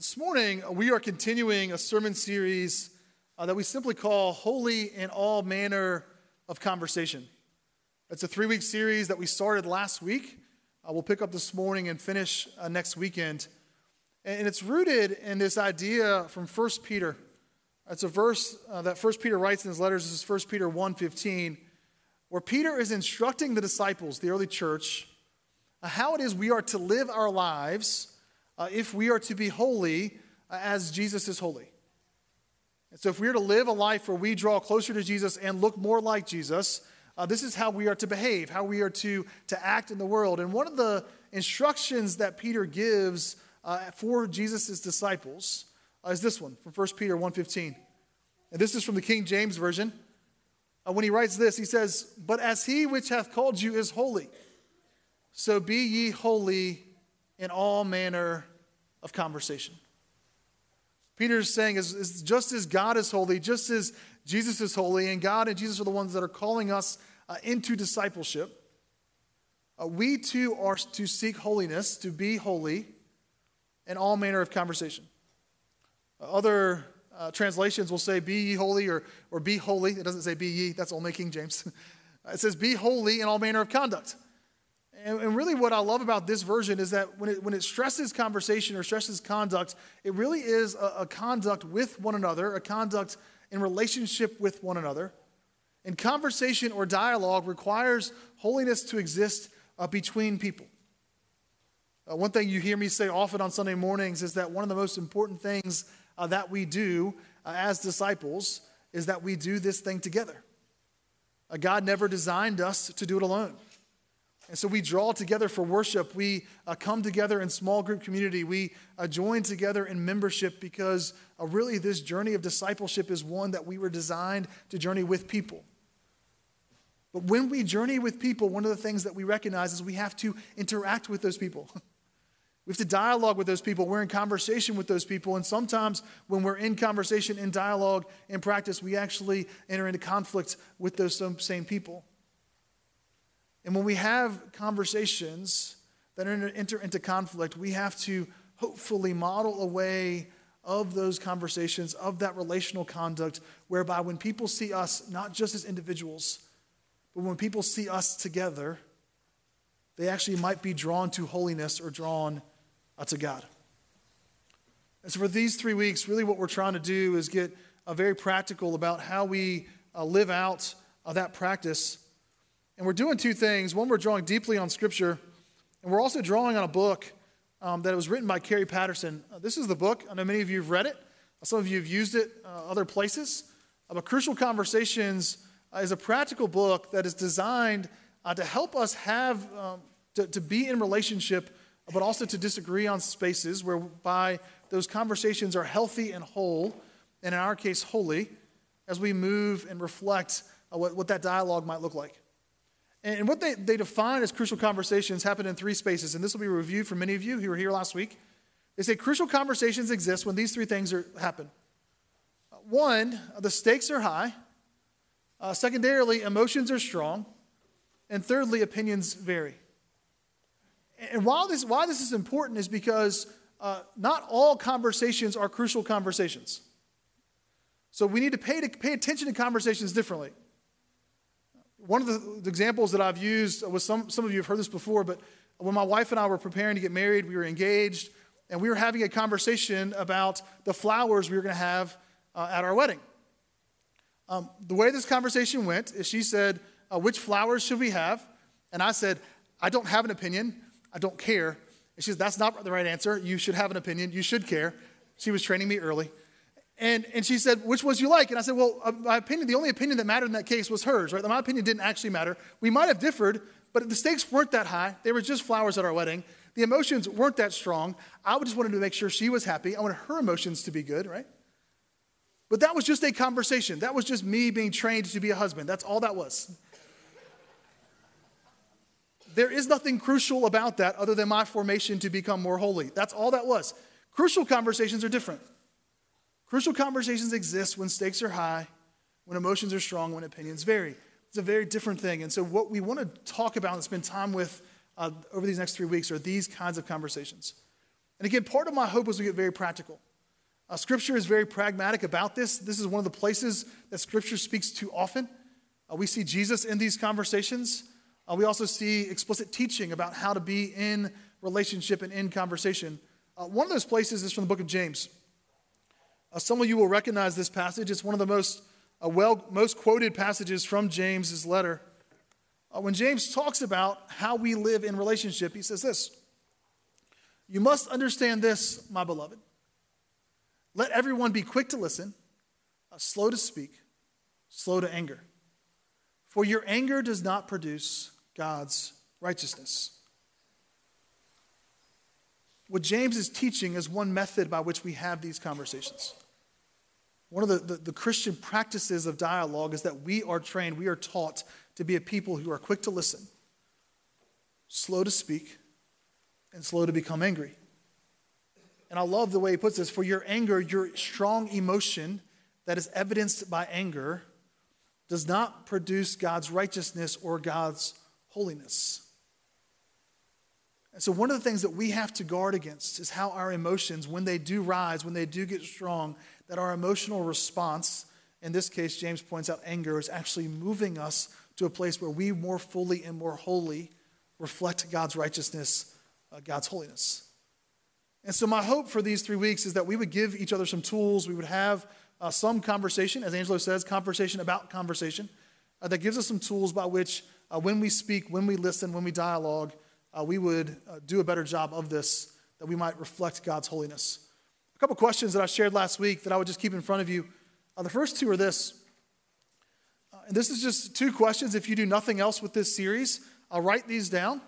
This morning, we are continuing a sermon series uh, that we simply call Holy in All Manner of Conversation. It's a three week series that we started last week. Uh, we'll pick up this morning and finish uh, next weekend. And it's rooted in this idea from 1 Peter. It's a verse uh, that 1 Peter writes in his letters. This is 1 Peter 1.15, where Peter is instructing the disciples, the early church, how it is we are to live our lives uh, if we are to be holy uh, as Jesus is holy. And so, if we are to live a life where we draw closer to Jesus and look more like Jesus, uh, this is how we are to behave, how we are to, to act in the world. And one of the instructions that Peter gives uh, for Jesus' disciples uh, is this one from 1 Peter 1.15. And this is from the King James Version. Uh, when he writes this, he says, But as he which hath called you is holy, so be ye holy in all manner of conversation. Peter is saying is, is, just as God is holy, just as Jesus is holy, and God and Jesus are the ones that are calling us uh, into discipleship, uh, we too are to seek holiness, to be holy in all manner of conversation. Uh, other uh, translations will say, Be ye holy, or, or be holy. It doesn't say be ye, that's only King James. it says, Be holy in all manner of conduct. And, and, really, what I love about this version is that when it, when it stresses conversation or stresses conduct, it really is a, a conduct with one another, a conduct in relationship with one another. And conversation or dialogue requires holiness to exist uh, between people. Uh, one thing you hear me say often on Sunday mornings is that one of the most important things uh, that we do uh, as disciples is that we do this thing together. Uh, God never designed us to do it alone. And so we draw together for worship. We uh, come together in small group community. We uh, join together in membership because uh, really this journey of discipleship is one that we were designed to journey with people. But when we journey with people, one of the things that we recognize is we have to interact with those people. we have to dialogue with those people. We're in conversation with those people. And sometimes when we're in conversation, in dialogue, in practice, we actually enter into conflict with those same people. And when we have conversations that enter into conflict, we have to hopefully model a way of those conversations, of that relational conduct, whereby when people see us not just as individuals, but when people see us together, they actually might be drawn to holiness or drawn uh, to God. And so, for these three weeks, really what we're trying to do is get uh, very practical about how we uh, live out uh, that practice and we're doing two things. One, we're drawing deeply on Scripture, and we're also drawing on a book um, that was written by Kerry Patterson. Uh, this is the book. I know many of you have read it, some of you have used it uh, other places. Uh, but Crucial Conversations uh, is a practical book that is designed uh, to help us have, um, to, to be in relationship, but also to disagree on spaces whereby those conversations are healthy and whole, and in our case, holy, as we move and reflect uh, what, what that dialogue might look like. And what they, they define as crucial conversations happen in three spaces, and this will be reviewed for many of you who were here last week. They say crucial conversations exist when these three things are, happen. One, the stakes are high. Uh, secondarily, emotions are strong. And thirdly, opinions vary. And while this, why this is important is because uh, not all conversations are crucial conversations. So we need to pay, to pay attention to conversations differently. One of the, examples that I've used was some, some of you have heard this before, but when my wife and I were preparing to get married, we were engaged, and we were having a conversation about the flowers we were going to have uh, at our wedding. Um, the way this conversation went is she said, uh, Which flowers should we have? And I said, I don't have an opinion. I don't care. And she said, That's not the right answer. You should have an opinion. You should care. She was training me early. And, and she said, which was you like? And I said, well, uh, my opinion, the only opinion that mattered in that case was hers, right? My opinion didn't actually matter. We might have differed, but the stakes weren't that high. They were just flowers at our wedding. The emotions weren't that strong. I just wanted to make sure she was happy. I wanted her emotions to be good, right? But that was just a conversation. That was just me being trained to be a husband. That's all that was. there is nothing crucial about that other than my formation to become more holy. That's all that was. Crucial conversations are different. Crucial conversations exist when stakes are high, when emotions are strong, when opinions vary. It's a very different thing. And so, what we want to talk about and spend time with uh, over these next three weeks are these kinds of conversations. And again, part of my hope is we get very practical. Uh, scripture is very pragmatic about this. This is one of the places that Scripture speaks to often. Uh, we see Jesus in these conversations. Uh, we also see explicit teaching about how to be in relationship and in conversation. Uh, one of those places is from the book of James. Uh, some of you will recognize this passage. It's one of the most uh, well, most quoted passages from James's letter. when James talks about how we live in relationship, he says this You must understand this, my beloved let everyone be quick to listen, uh, slow to speak, slow to anger. For your anger does not produce God's righteousness. What James is teaching is one method by which we have these conversations. One of the, the, the, Christian practices of dialogue is that we are trained, we are taught to be a people who are quick to listen, slow to speak, and slow to become angry. And I love the way he puts this for your anger, your strong emotion that is evidenced by anger, does not produce God's righteousness or God's holiness. And so, one of the things that we have to guard against is how our emotions, when they do rise, when they do get strong, that our emotional response, in this case, James points out anger, is actually moving us to a place where we more fully and more wholly reflect God's righteousness, uh, God's holiness. And so, my hope for these three weeks is that we would give each other some tools. We would have uh, some conversation, as Angelo says, conversation about conversation, uh, that gives us some tools by which, uh, when we speak, when we listen, when we dialogue, uh, we would uh, do a better job of this, that we might reflect God's holiness. A couple questions that I shared last week that I would just keep in front of you. Uh, the first two are this. and this is just two questions. If you do nothing else with this series, I'll write these down.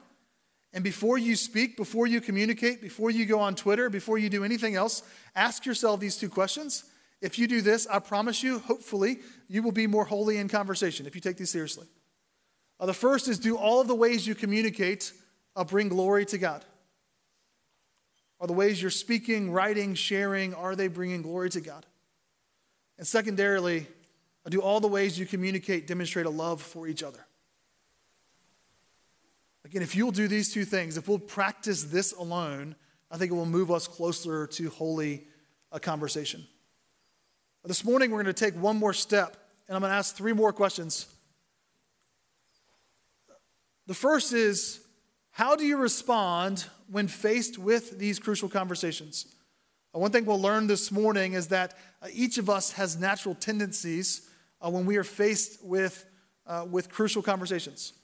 And before you speak, before you communicate, before you go on Twitter, before you do anything else, ask yourself these two questions. If you do this, I promise you, hopefully, you will be more holy in conversation if you take these seriously. Uh, the first is do all of the ways you communicate uh, bring glory to God? Are the ways you're speaking, writing, sharing, are they bringing glory to God? And secondarily, uh, do all the ways you communicate demonstrate a love for each other? Again, if you'll do these two things, if we'll practice this alone, I think it will move us closer to holy a conversation. This morning, we're going to take one more step, and I'm going to ask three more questions. The first is How do you respond when faced with these crucial conversations? Uh, one thing we'll learn this morning is that uh, each of us has natural tendencies uh, when we are faced with, uh, with crucial conversations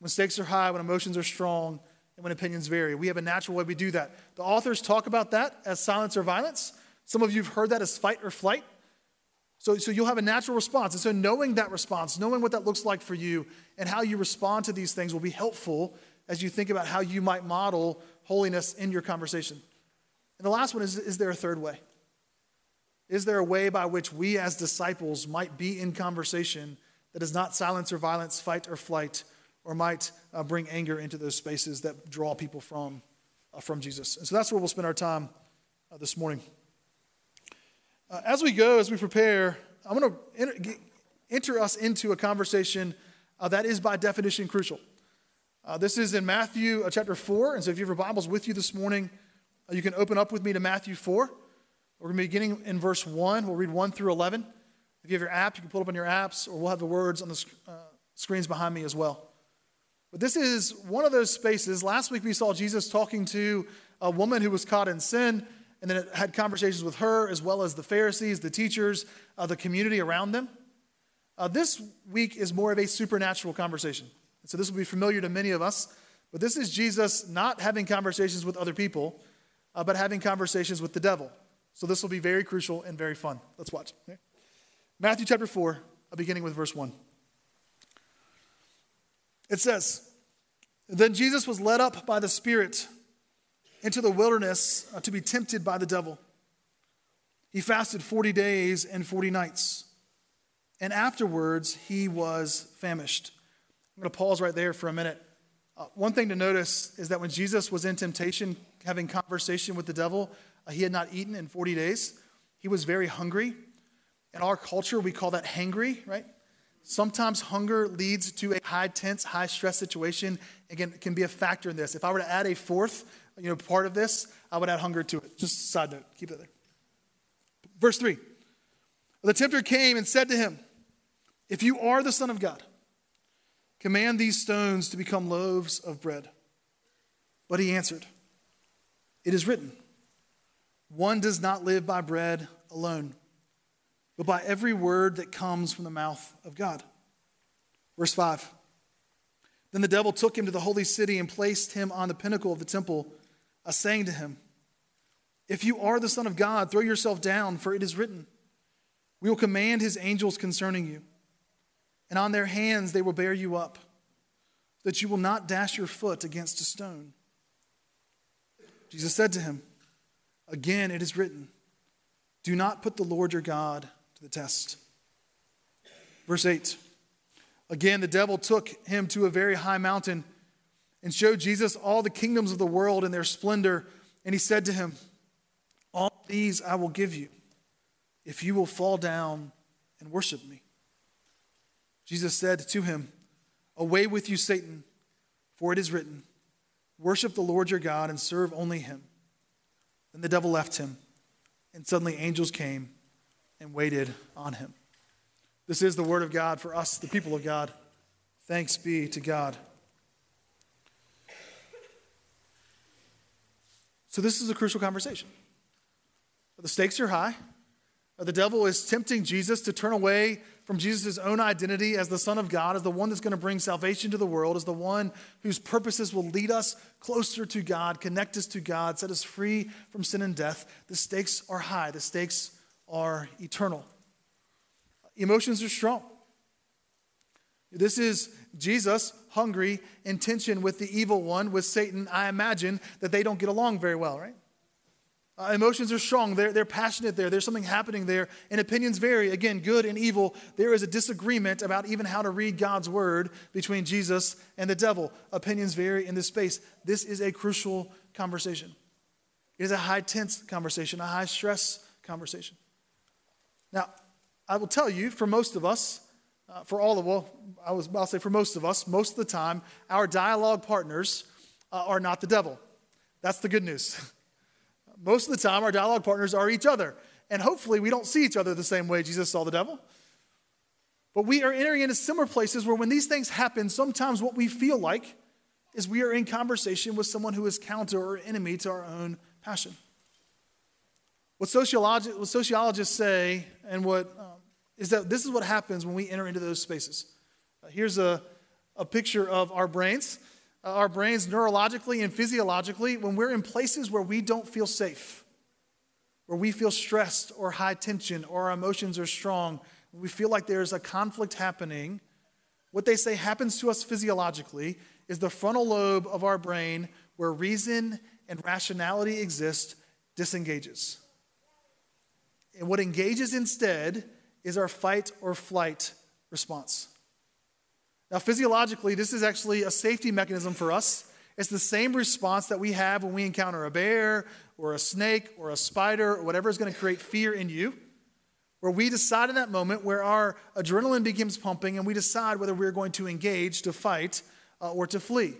when stakes are high, when emotions are strong, and when opinions vary. We have a natural way we do that. The authors talk about that as silence or violence. Some of you have heard that as fight or flight. So, so you'll have a natural response. And so knowing that response, knowing what that looks like for you, and how you respond to these things will be helpful as you think about how you might model holiness in your conversation. And the last one is Is there a third way? Is there a way by which we as disciples might be in conversation that is not silence or violence, fight or flight, or might uh, bring anger into those spaces that draw people from, uh, from Jesus. And so that's where we'll spend our time uh, this morning. Uh, as we go, as we prepare, I'm going to enter, enter, us into a conversation uh, that is by definition crucial. Uh, this is in Matthew chapter 4. And so if you have your Bibles with you this morning, you can open up with me to Matthew 4. We're going to be beginning in verse 1. We'll read 1 through 11. If you have your app, you can pull it up on your apps, or we'll have the words on the screens behind me as well. But this is one of those spaces. Last week we saw Jesus talking to a woman who was caught in sin, and then had conversations with her as well as the Pharisees, the teachers, uh, the community around them. Uh, this week is more of a supernatural conversation. And so this will be familiar to many of us, but this is Jesus not having conversations with other people, uh, but having conversations with the devil. So this will be very crucial and very fun. Let's watch. Okay. Matthew chapter 4, beginning with verse 1. It says, Then Jesus was led up by the Spirit into the wilderness uh, to be tempted by the devil. He fasted 40 days and 40 nights. And afterwards, he was famished. I'm going to pause right there for a minute. Uh, one thing to notice is that when Jesus was in temptation, having conversation with the devil, uh, he had not eaten in 40 days. He was very hungry. In our culture, we call that hangry, right? Sometimes hunger leads to a high tense, high stress situation. Again, it can be a factor in this. If I were to add a fourth, you know, part of this, I would add hunger to it. Just side note, keep it there. Verse 3 The tempter came and said to him, If you are the Son of God, command these stones to become loaves of bread. But he answered, It is written, one does not live by bread alone, but by every word that comes from the mouth of God. Verse 5 Then the devil took him to the holy city and placed him on the pinnacle of the temple, saying to him, If you are the Son of God, throw yourself down, for it is written, We will command his angels concerning you, and on their hands they will bear you up, that you will not dash your foot against a stone. Jesus said to him, Again, it is written, Do not put the Lord your God to the test. Verse 8 Again, the devil took him to a very high mountain and showed Jesus all the kingdoms of the world and their splendor. And he said to him, All these I will give you if you will fall down and worship me. Jesus said to him, Away with you, Satan, for it is written, Worship the Lord your God and serve only him. Then the devil left him, and suddenly angels came and waited on him. This is the word of God for us, the people of God. Thanks be to God. So, this is a crucial conversation. The stakes are high. The devil is tempting Jesus to turn away from Jesus' own identity as the Son of God, as the one that's going to bring salvation to the world, as the one whose purposes will lead us closer to God, connect us to God, set us free from sin and death. The stakes are high, the stakes are eternal. Emotions are strong. This is Jesus hungry in tension with the evil one, with Satan. I imagine that they don't get along very well, right? Uh, emotions are strong, they're, they're passionate there, there's something happening there, and opinions vary. Again, good and evil. There is a disagreement about even how to read God's word between Jesus and the devil. Opinions vary in this space. This is a crucial conversation. It is a high tense conversation, a high stress conversation. Now, I will tell you, for most of us, uh, for all of, well, I was to say for most of us, most of the time, our dialogue partners uh, are not the devil. That's the good news. Most of the time, our dialogue partners are each other. And hopefully, we don't see each other the same way Jesus saw the devil. But we are entering into similar places where when these things happen, sometimes what we feel like is we are in conversation with someone who is counter or enemy to our own passion. What, what sociologists say, and what um, is that this is what happens when we enter into those spaces. Uh, here's a, a picture of our brains. Our brains neurologically and physiologically when we're in places where we don't feel safe, where we feel stressed or high tension or our emotions are strong, we feel like there's a conflict happening. What they say happens to us physiologically is the frontal lobe of our brain, where reason and rationality exist, disengages. And what engages instead is our fight or flight response. Now, physiologically, this is actually a safety mechanism for us. It's the same response that we have when we encounter a bear or a snake or a spider or whatever is going to create fear in you, where we decide in that moment where our adrenaline begins pumping and we decide whether we're going to engage, to fight, uh, or to flee.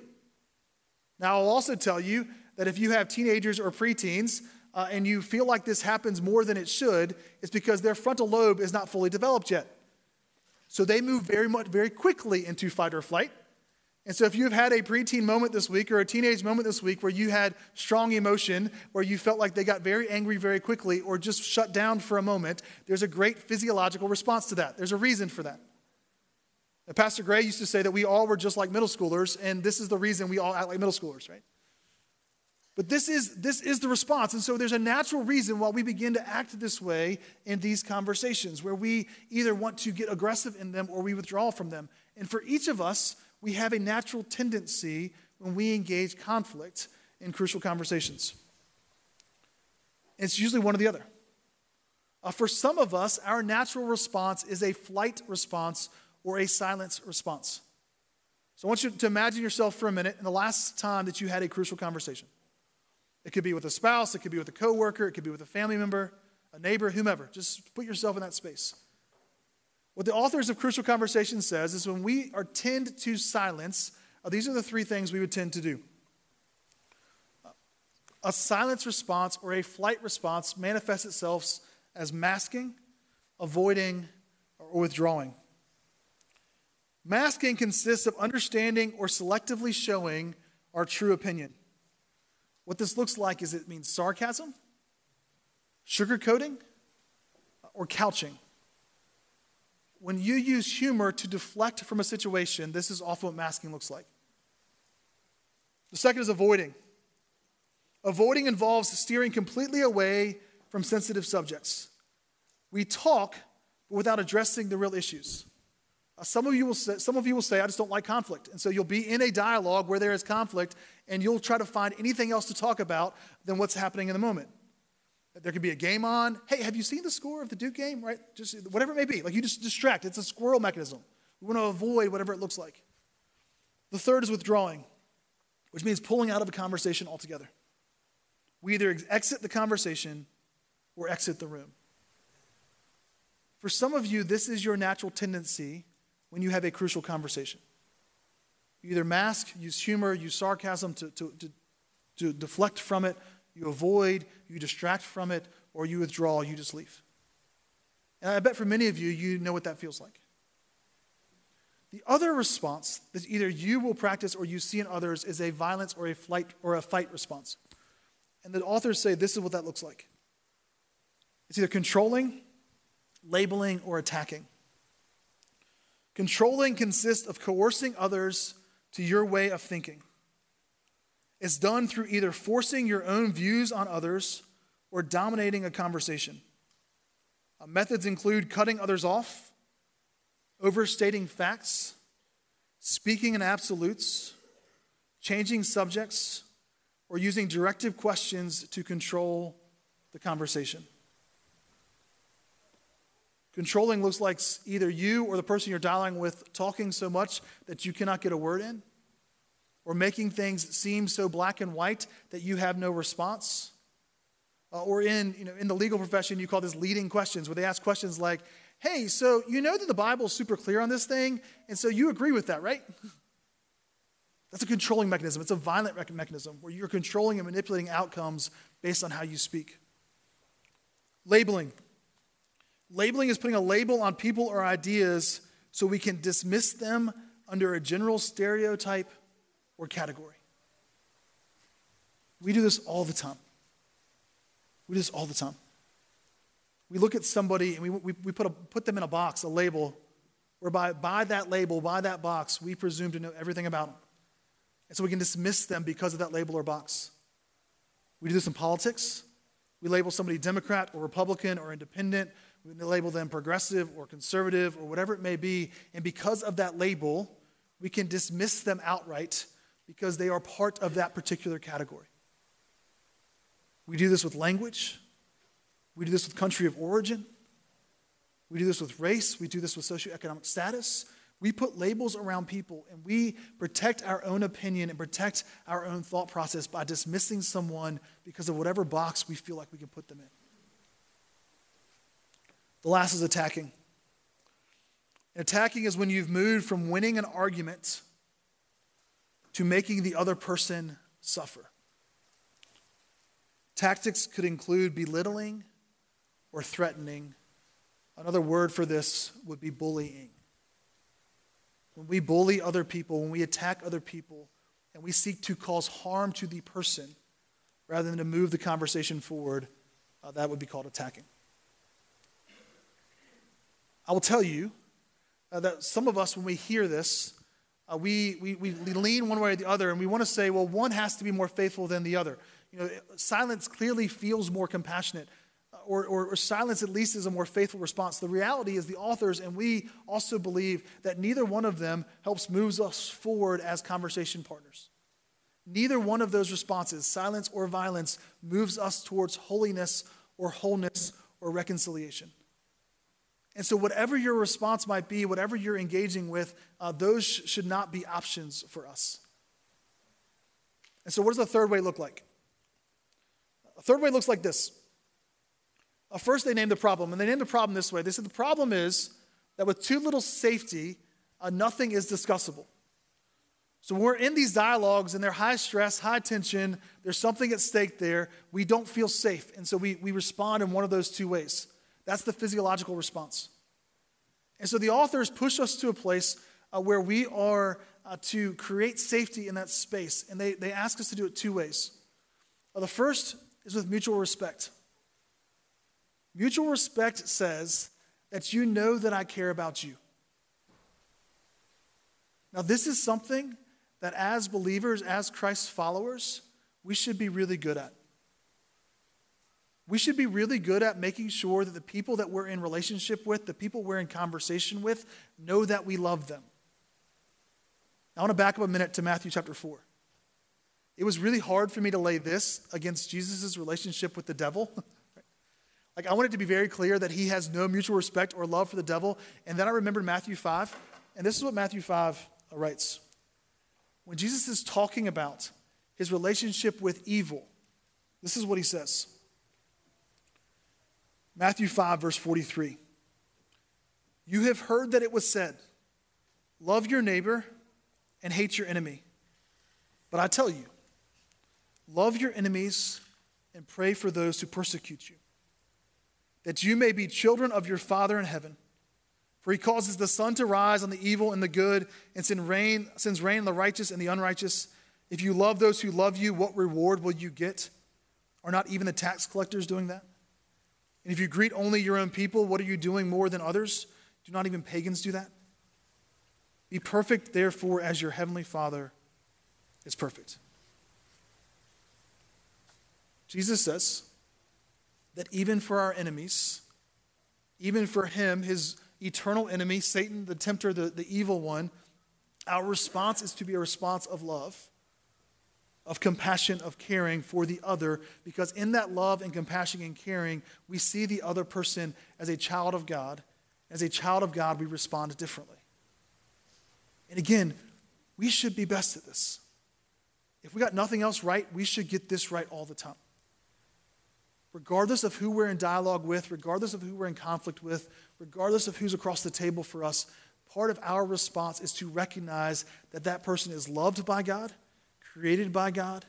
Now, I'll also tell you that if you have teenagers or preteens uh, and you feel like this happens more than it should, it's because their frontal lobe is not fully developed yet. So they move very much, very quickly into fight or flight. And so if you've had a preteen moment this week or a teenage moment this week where you had strong emotion, where you felt like they got very angry very quickly or just shut down for a moment, there's a great physiological response to that. There's a reason for that. And Pastor Gray used to say that we all were just like middle schoolers, and this is the reason we all act like middle schoolers, right? But this is, this is the response. And so there's a natural reason why we begin to act this way in these conversations, where we either want to get aggressive in them or we withdraw from them. And for each of us, we have a natural tendency when we engage conflict in crucial conversations. It's usually one or the other. Uh, for some of us, our natural response is a flight response or a silence response. So I want you to imagine yourself for a minute in the last time that you had a crucial conversation. It could be with a spouse, it could be with a coworker, it could be with a family member, a neighbor, whomever. Just put yourself in that space. What the authors of Crucial Conversation says is when we are tend to silence, uh, these are the three things we would tend to do. A silence response or a flight response manifests itself as masking, avoiding, or withdrawing. Masking consists of understanding or selectively showing our true opinion. What this looks like is it means sarcasm, sugarcoating, or couching. When you use humor to deflect from a situation, this is often what masking looks like. The second is avoiding. Avoiding involves steering completely away from sensitive subjects. We talk, but without addressing the real issues. Some, of you will say, some of you will say, I just don't like conflict. And so you'll be in a dialogue where there is conflict, and you'll try to find anything else to talk about than what's happening in the moment. There could be a game on. Hey, have you seen the score of the Duke game? Right? Just whatever it may be. Like you just distract. It's a squirrel mechanism. We want to avoid whatever it looks like. The third is withdrawing, which means pulling out of a conversation altogether. We either exit the conversation or exit the room. For some of you, this is your natural tendency when you have a crucial conversation. You either mask, use humor, use sarcasm to, to, to, to deflect from it, you avoid, you distract from it, or you withdraw, you just leave. And I bet for many of you, you know what that feels like. The other response that either you will practice or you see in others is a violence or a flight or a fight response. And the authors say this is what that looks like. It's either controlling, labeling, or attacking. Controlling consists of coercing others to your way of thinking. It's done through either forcing your own views on others or dominating a conversation. Uh, methods include cutting others off, overstating facts, speaking in absolutes, changing subjects, or using directive questions to control the conversation. Controlling looks like either you or the person you're dialing with talking so much that you cannot get a word in, or making things seem so black and white that you have no response. Uh, or in, you know, in the legal profession, you call this leading questions, where they ask questions like, hey, so you know that the Bible is super clear on this thing, and so you agree with that, right? That's a controlling mechanism. It's a violent mechanism where you're controlling and manipulating outcomes based on how you speak. Labeling. Labeling is putting a label on people or ideas so we can dismiss them under a general stereotype or category. We do this all the time. We do this all the time. We look at somebody and we, we, we put, a, put them in a box, a label, whereby by that label, by that box, we presume to know everything about them. And so we can dismiss them because of that label or box. We do this in politics. We label somebody Democrat or Republican or independent we label them progressive or conservative or whatever it may be. And because of that label, we can dismiss them outright because they are part of that particular category. We do this with language. We do this with country of origin. We do this with race. We do this with socioeconomic status. We put labels around people and we protect our own opinion and protect our own thought process by dismissing someone because of whatever box we feel like we can put them in. The last is attacking. Attacking is when you've moved from winning an argument to making the other person suffer. Tactics could include belittling or threatening. Another word for this would be bullying. When we bully other people, when we attack other people, and we seek to cause harm to the person rather than to move the conversation forward, uh, that would be called attacking. I will tell you uh, that some of us, when we hear this, uh, we, we, we lean one way or the other, and we want to say, well, one has to be more faithful than the other. You know, silence clearly feels more compassionate, uh, or, or, or silence at least is a more faithful response. The reality is, the authors and we also believe that neither one of them helps moves us forward as conversation partners. Neither one of those responses, silence or violence, moves us towards holiness or wholeness or reconciliation. And so, whatever your response might be, whatever you're engaging with, uh, those sh- should not be options for us. And so, what does the third way look like? A third way looks like this. Uh, first, they named the problem, and they named the problem this way. They said the problem is that with too little safety, uh, nothing is discussable. So when we're in these dialogues and they're high stress, high tension, there's something at stake there, we don't feel safe. And so we, we respond in one of those two ways. That's the physiological response. And so the authors push us to a place uh, where we are uh, to create safety in that space. And they, they ask us to do it two ways. Uh, the first is with mutual respect. Mutual respect says that you know that I care about you. Now, this is something that as believers, as Christ's followers, we should be really good at. We should be really good at making sure that the people that we're in relationship with, the people we're in conversation with, know that we love them. I want to back up a minute to Matthew chapter 4. It was really hard for me to lay this against Jesus' relationship with the devil. like, I wanted to be very clear that he has no mutual respect or love for the devil. And then I remembered Matthew 5, and this is what Matthew 5 uh, writes when Jesus is talking about his relationship with evil, this is what he says Matthew 5, verse 43. You have heard that it was said, Love your neighbor and hate your enemy. But I tell you, love your enemies and pray for those who persecute you, that you may be children of your Father in heaven. For he causes the sun to rise on the evil and the good, and sends rain, sends rain on the righteous and the unrighteous. If you love those who love you, what reward will you get? Are not even the tax collectors doing that? And if you greet only your own people, what are you doing more than others? Do not even pagans do that? Be perfect, therefore, as your heavenly Father is perfect. Jesus says that even for our enemies, even for him, his eternal enemy, Satan, the tempter, the, the evil one, our response is to be a response of love, of compassion, of caring for the other, because in that love and compassion and caring, we see the other person as a child of God. As a child of God, we respond differently. And again, we should be best at this. If we got nothing else right, we should get this right all the time regardless of who we're in dialogue with, regardless of who we're in conflict with, regardless of who's across the table for us, part of our response is to recognize that that person is loved by God, created by God,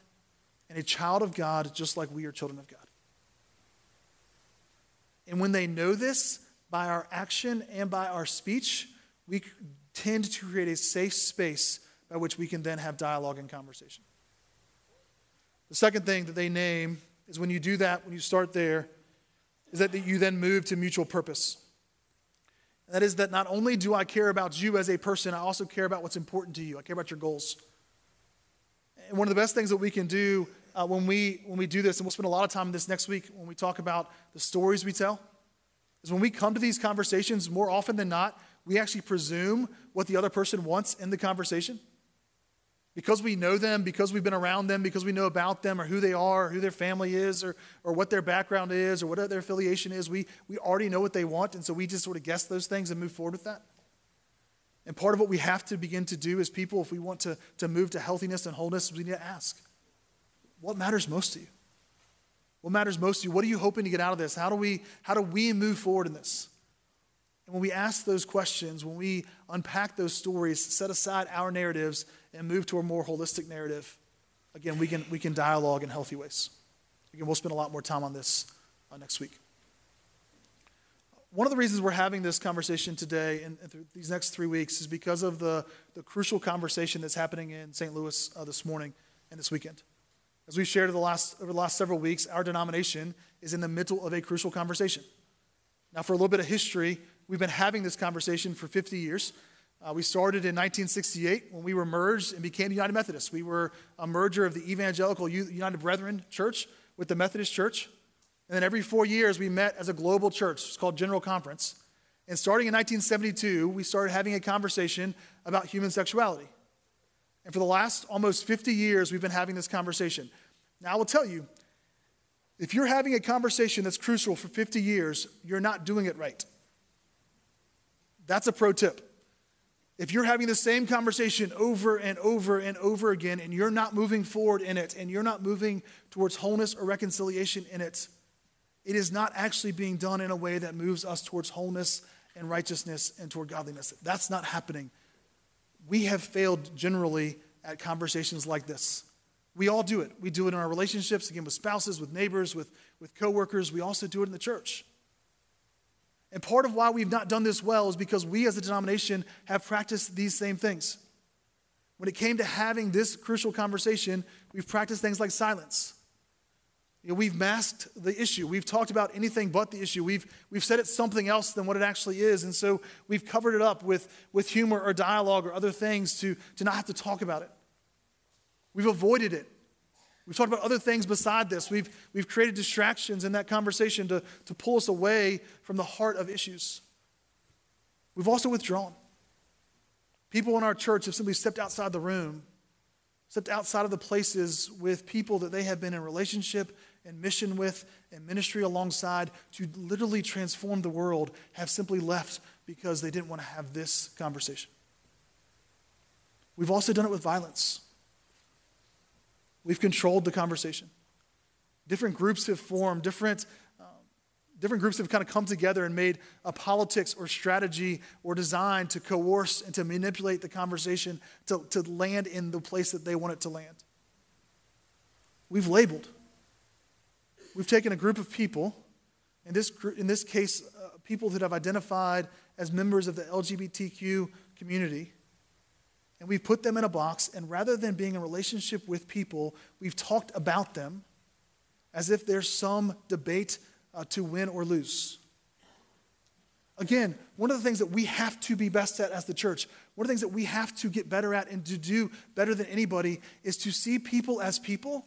and a child of God just like we are children of God. And when they know this by our action and by our speech, we tend to create a safe space by which we can then have dialogue and conversation. The second thing that they name is when you do that, when you start there, is that you then move to mutual purpose. that is that not only do I care about you as a person, I also care about what's important to you. I care about your goals. And one of the best things that we can do uh, when, we, when we do this, and we'll spend a lot of time this next week when we talk about the stories we tell, is when we come to these conversations, more often than not, we actually presume what the other person wants in the conversation. Because we know them, because we've been around them, because we know about them or who they are, or who their family is, or, or what their background is, or what their affiliation is, we, we already know what they want, and so we just sort of guess those things and move forward with that. And part of what we have to begin to do as people, if we want to, to move to healthiness and wholeness, we need to ask what matters most to you? What matters most to you? What are you hoping to get out of this? How do we, how do we move forward in this? And when we ask those questions, when we unpack those stories, set aside our narratives, and move to a more holistic narrative, again, we can, we can dialogue in healthy ways. Again, we'll spend a lot more time on this uh, next week. One of the reasons we're having this conversation today and, and these next three weeks is because of the, the crucial conversation that's happening in St. Louis uh, this morning and this weekend. As we've shared over the, last, over the last several weeks, our denomination is in the middle of a crucial conversation. Now, for a little bit of history, we've been having this conversation for 50 years. Uh, we started in 1968 when we were merged and became United Methodists. We were a merger of the Evangelical United Brethren Church with the Methodist Church. And then every four years, we met as a global church. It's called General Conference. And starting in 1972, we started having a conversation about human sexuality. And for the last almost 50 years, we've been having this conversation. Now, I will tell you, if you're having a conversation that's crucial for 50 years, you're not doing it right. That's a pro tip. If you're having the same conversation over and over and over again, and you're not moving forward in it, and you're not moving towards wholeness or reconciliation in it, it is not actually being done in a way that moves us towards wholeness and righteousness and toward godliness. That's not happening. We have failed generally at conversations like this. We all do it. We do it in our relationships, again, with spouses, with neighbors, with, with coworkers. We also do it in the church. And part of why we've not done this well is because we as a denomination have practiced these same things. When it came to having this crucial conversation, we've practiced things like silence. You know, we've masked the issue. We've talked about anything but the issue. We've, we've said it's something else than what it actually is. And so we've covered it up with, with humor or dialogue or other things to, to not have to talk about it. We've avoided it. We've talked about other things beside this. We've, we've created distractions in that conversation to, to pull us away from the heart of issues. We've also withdrawn. People in our church have simply stepped outside the room, stepped outside of the places with people that they have been in relationship and mission with and ministry alongside to literally transform the world have simply left because they didn't want to have this conversation. We've also done it with violence. We've controlled the conversation. Different groups have formed, different, um, different groups have kind of come together and made a politics or strategy or design to coerce and to manipulate the conversation to, to land in the place that they want it to land. We've labeled. We've taken a group of people, in this, in this case, uh, people that have identified as members of the LGBTQ community, and we've put them in a box, and rather than being in relationship with people, we've talked about them as if there's some debate uh, to win or lose. Again, one of the things that we have to be best at as the church, one of the things that we have to get better at and to do better than anybody is to see people as people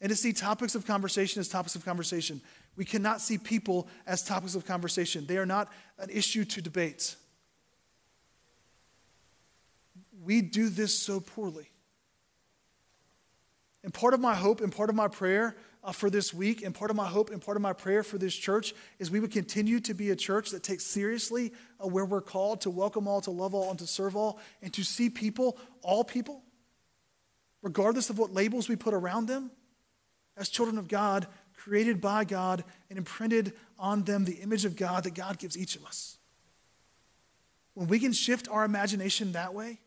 and to see topics of conversation as topics of conversation. We cannot see people as topics of conversation, they are not an issue to debate. We do this so poorly. And part of my hope and part of my prayer uh, for this week, and part of my hope and part of my prayer for this church is we would continue to be a church that takes seriously uh, where we're called to welcome all, to love all, and to serve all, and to see people, all people, regardless of what labels we put around them, as children of God, created by God, and imprinted on them the image of God that God gives each of us. When we can shift our imagination that way,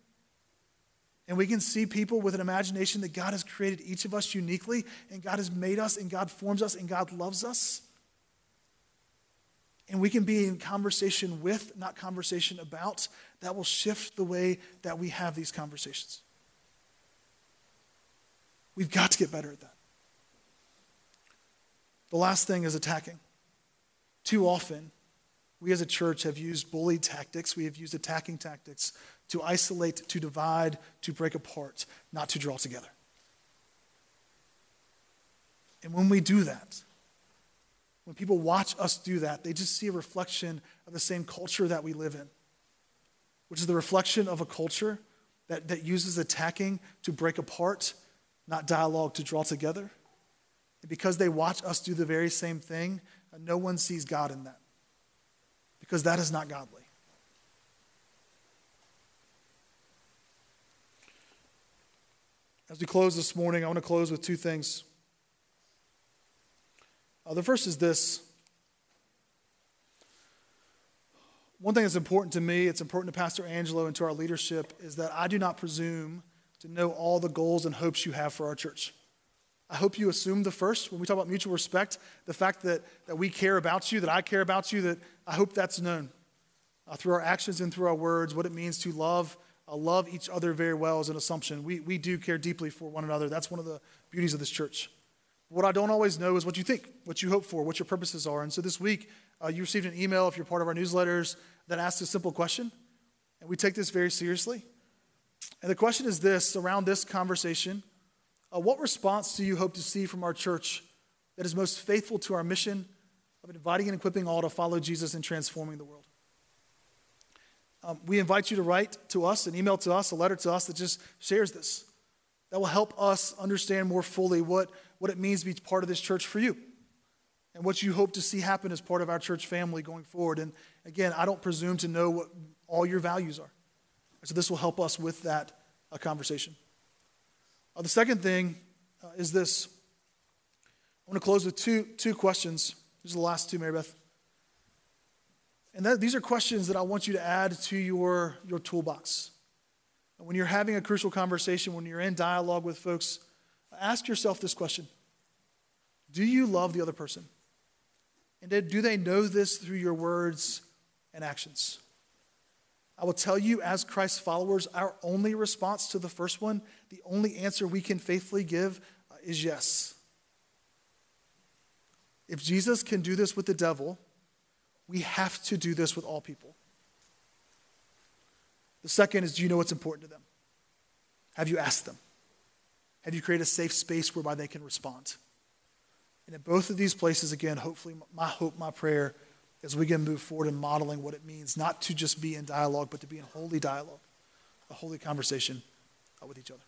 and we can see people with an imagination that God has created each of us uniquely, and God has made us, and God forms us, and God loves us. And we can be in conversation with, not conversation about, that will shift the way that we have these conversations. We've got to get better at that. The last thing is attacking. Too often, we as a church have used bully tactics, we have used attacking tactics to isolate, to divide, to break apart, not to draw together. And when we do that, when people watch us do that, they just see a reflection of the same culture that we live in, which is the reflection of a culture that, that uses attacking to break apart, not dialogue to draw together. And because they watch us do the very same thing, no one sees God in that. Because that is not godly. As we close this morning, I want to close with two things. Uh, the first is this. One thing that's important to me, it's important to Pastor Angelo and to our leadership, is that I do not presume to know all the goals and hopes you have for our church. I hope you assume the first. When we talk about mutual respect, the fact that, that we care about you, that I care about you, that I hope that's known uh, through our actions and through our words, what it means to love uh, love each other very well is an assumption. We, we do care deeply for one another. That's one of the beauties of this church. What I don't always know is what you think, what you hope for, what your purposes are. And so this week, uh, you received an email, if you're part of our newsletters, that asks a simple question. And we take this very seriously. And the question is this around this conversation uh, What response do you hope to see from our church that is most faithful to our mission of inviting and equipping all to follow Jesus and transforming the world? Um, we invite you to write to us, an email to us, a letter to us that just shares this. That will help us understand more fully what, what it means to be part of this church for you and what you hope to see happen as part of our church family going forward. And again, I don't presume to know what all your values are. So this will help us with that uh, conversation. Uh, the second thing uh, is this. I want to close with two, two questions. These are the last two, Mary Beth. And that, these are questions that I want you to add to your, your toolbox. when you're having a crucial conversation, when you're in dialogue with folks, ask yourself this question Do you love the other person? And do they know this through your words and actions? I will tell you, as Christ's followers, our only response to the first one, the only answer we can faithfully give uh, is yes. If Jesus can do this with the devil, we have to do this with all people. The second is do you know what's important to them? Have you asked them? Have you created a safe space whereby they can respond? And in both of these places, again, hopefully, my hope, my prayer, as we can move forward in modeling what it means not to just be in dialogue, but to be in holy dialogue, a holy conversation uh, with each other.